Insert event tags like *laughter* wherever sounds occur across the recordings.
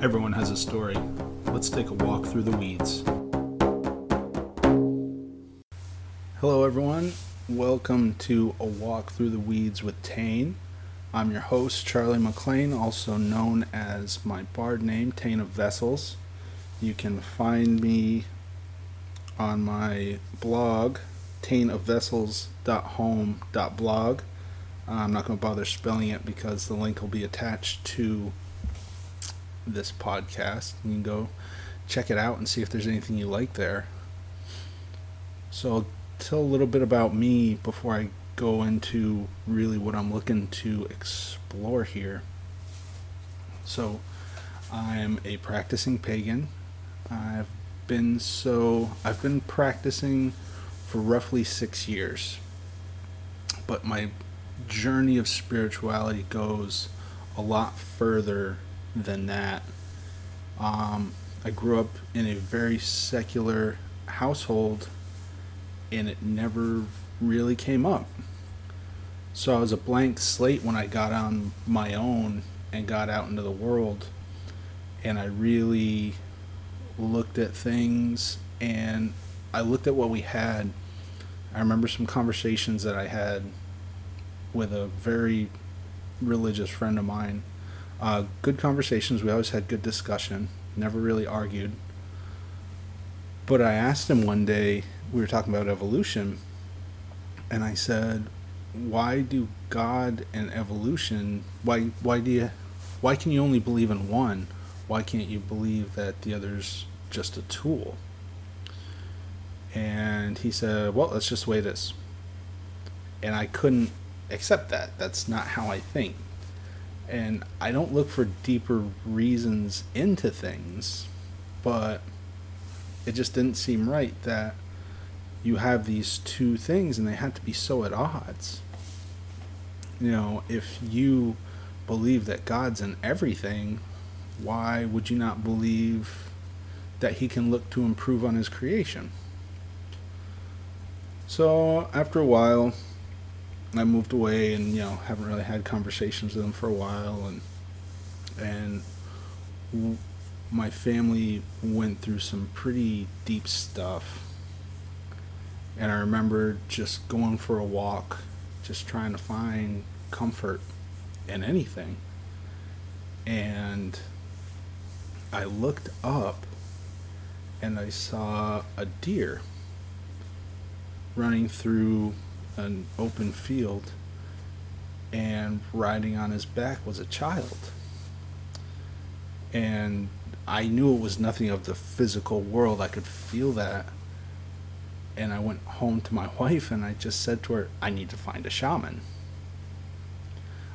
Everyone has a story. Let's take a walk through the weeds. Hello, everyone. Welcome to A Walk Through the Weeds with Taen. I'm your host, Charlie McLean, also known as my bard name, Taen of Vessels. You can find me on my blog, taenofvessels.home.blog. I'm not going to bother spelling it because the link will be attached to this podcast. You can go check it out and see if there's anything you like there. So, I'll tell a little bit about me before I go into really what I'm looking to explore here. So, I'm a practicing pagan. I've been so I've been practicing for roughly 6 years. But my journey of spirituality goes a lot further than that. Um, I grew up in a very secular household and it never really came up. So I was a blank slate when I got on my own and got out into the world. And I really looked at things and I looked at what we had. I remember some conversations that I had with a very religious friend of mine. Uh, good conversations. We always had good discussion. Never really argued. But I asked him one day, we were talking about evolution, and I said, "Why do God and evolution? Why why do you why can you only believe in one? Why can't you believe that the other's just a tool?" And he said, "Well, that's just the way it is." And I couldn't accept that. That's not how I think. And I don't look for deeper reasons into things, but it just didn't seem right that you have these two things and they have to be so at odds. You know, if you believe that God's in everything, why would you not believe that He can look to improve on His creation? So, after a while, I moved away and, you know, haven't really had conversations with him for a while. And, and w- my family went through some pretty deep stuff and I remember just going for a walk, just trying to find comfort in anything. And I looked up and I saw a deer running through an open field and riding on his back was a child. And I knew it was nothing of the physical world. I could feel that and I went home to my *laughs* wife and I just said to her, I need to find a shaman.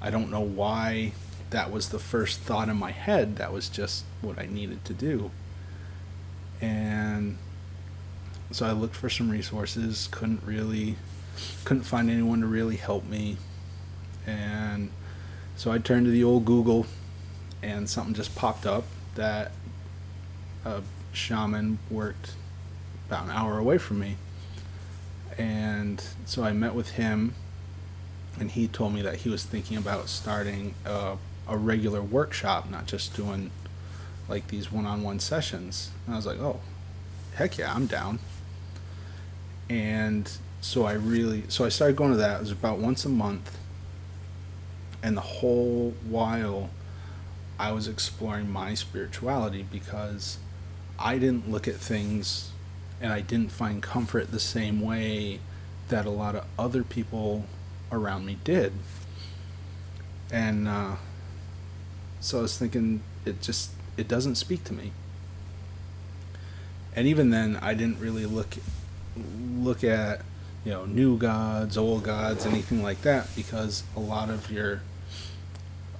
I don't know why that was the first thought in my head. That was just what I needed to do. And so I looked for some resources, couldn't really couldn't find anyone to really help me. And so I turned to the old Google and something just popped up that a shaman worked about an hour away from me and so I met with him, and he told me that he was thinking about starting a, a regular workshop, not just doing like these one-on-one sessions. And I was like, oh, heck yeah, I'm down. And so I really, so I started going to that. It was about once a month, and the whole while I was exploring my spirituality because I didn't look at things and I didn't find comfort the same way that a lot of other people around me did. And uh, so I was thinking, it just it doesn't speak to me. And even then, I didn't really look look at you know new gods, old gods, anything like that, because a lot of your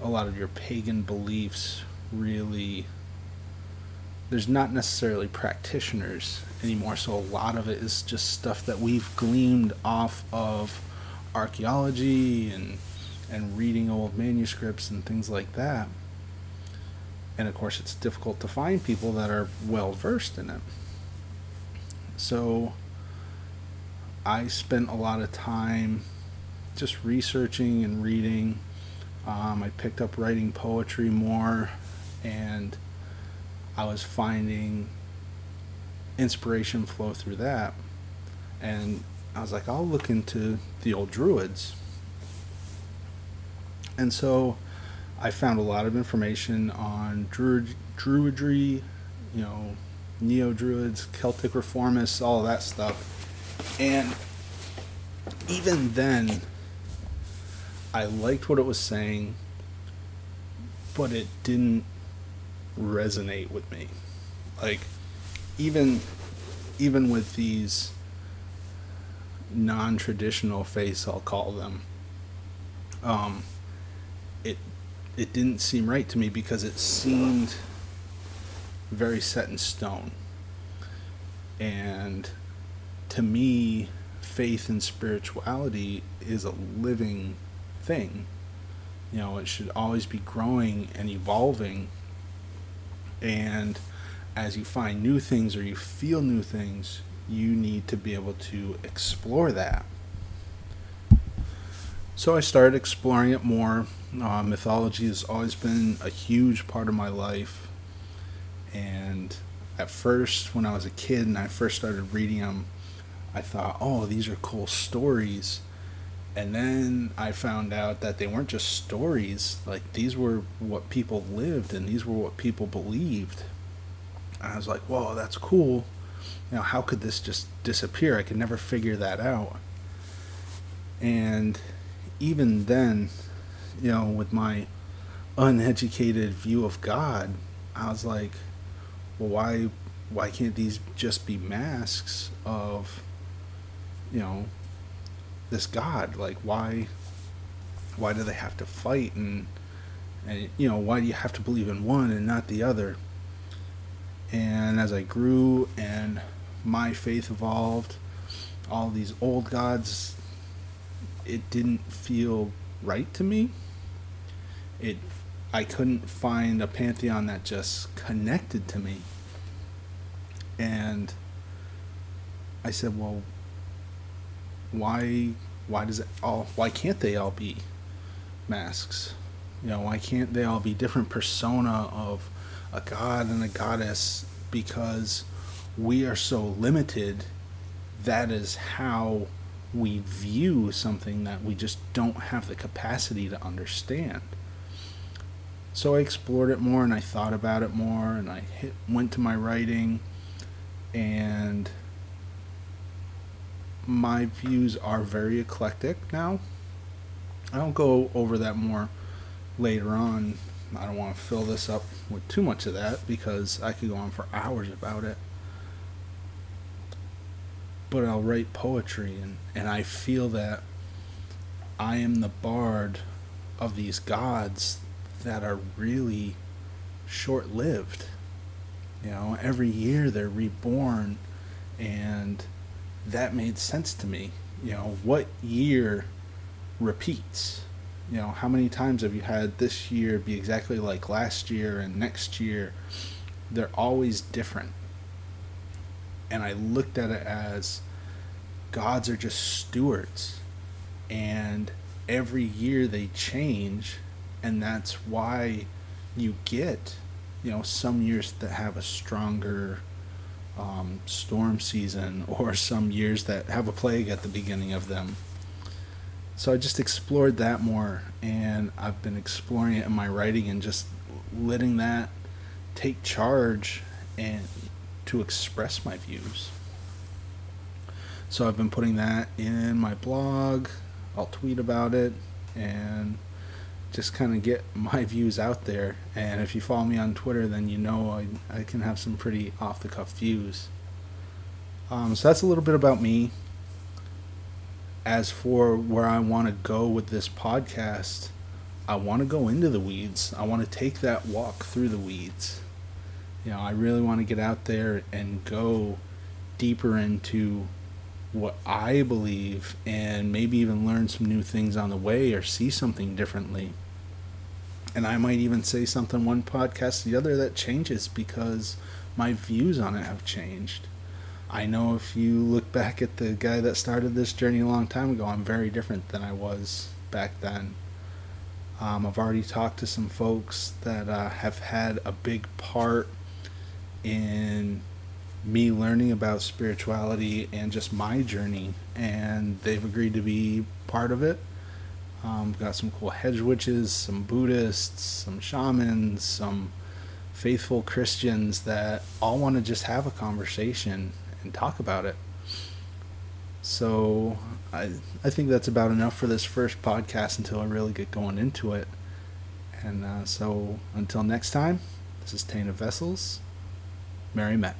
a lot of your pagan beliefs really there's not necessarily practitioners anymore. So a lot of it is just stuff that we've gleaned off of archaeology and and reading old manuscripts and things like that. And of course, it's difficult to find people that are well versed in it. So I spent a lot of time just researching and reading. Um, I picked up writing poetry more and I was finding inspiration flow through that. And I was like, I'll look into the old Druids. And so I found a lot of information on Druid, Druidry, you know, Neo Druids, Celtic Reformists, all that stuff. And even then, I liked what it was saying, but it didn't resonate with me. Like, even even with these non-traditional faiths, I'll call them. Um, it it didn't seem right to me because it seemed very set in stone. And to me, faith and spirituality is a living thing. You know, it should always be growing and evolving. And as you find new things or you feel new things, you need to be able to explore that. So I started exploring it more. Uh, mythology has always been a huge part of my life. And at first, when I was a kid and I first started reading them, I thought, oh, these are cool stories. And then I found out that they weren't just stories, like, these were what people lived and these were what people believed. And I was like, whoa, that's cool. You know, how could this just disappear? I could never figure that out. And even then, you know, with my uneducated view of God, I was like, well, why why can't these just be masks of you know this god like why why do they have to fight and and you know why do you have to believe in one and not the other? And as i grew and my faith evolved all these old gods it didn't feel right to me. It i couldn't find a pantheon that just connected to me. And i said well why why does it all why can't they all be masks? You know why can't they all be different persona of a god and a goddess? Because we are so limited. That is how we view something that we just don't have the capacity to understand. So i explored it more and i thought about it more and i hit, went to my writing and my views are very eclectic now. I don't go over that more later on. I don't want to fill this up with too much of that because I could go on for hours about it. But I'll write poetry, and, and I feel that I am the bard of these gods that are really short lived. You know, every year they're reborn, and that made sense to me. You know, what year repeats? You know, how many times have you had this year be exactly like last year and next year? They're always different. And I looked at it as gods are just stewards. And every year they change. And that's why you get, you know, some years that have a stronger um, storm season *laughs* or some years that have a plague at the beginning of them. So I just explored that more, and I've been exploring it in my writing and just letting that take charge and to express my views. So I've been putting that in my blog. I'll tweet about it and just kind of get *laughs* my views out there. And if you follow me on Twitter, then you know I, I can have some pretty off the cuff views. Um, so that's a little bit about me. As for where I want to go with this podcast, I want to go into the weeds. I want to take that walk through the weeds. You know, I really want to get out there and go deeper into what I believe and maybe even learn some new things on the way or see something differently. And I might even say something one podcast to the other that changes because my views on it have changed. I know if you look back at the guy that started this journey a long time ago, I'm very different than I was back then. Um, I've already talked to some folks that uh, have had a big part in me learning about spirituality and just my journey, and they've agreed to be part of it. Um, got some cool hedge witches, some Buddhists, some shamans, some faithful Christians that all want to just have a conversation and talk about it. So I I think that's about enough for this first podcast until I really get going into it. And uh, so until next time, this is Taen of Vessels. Merry Met.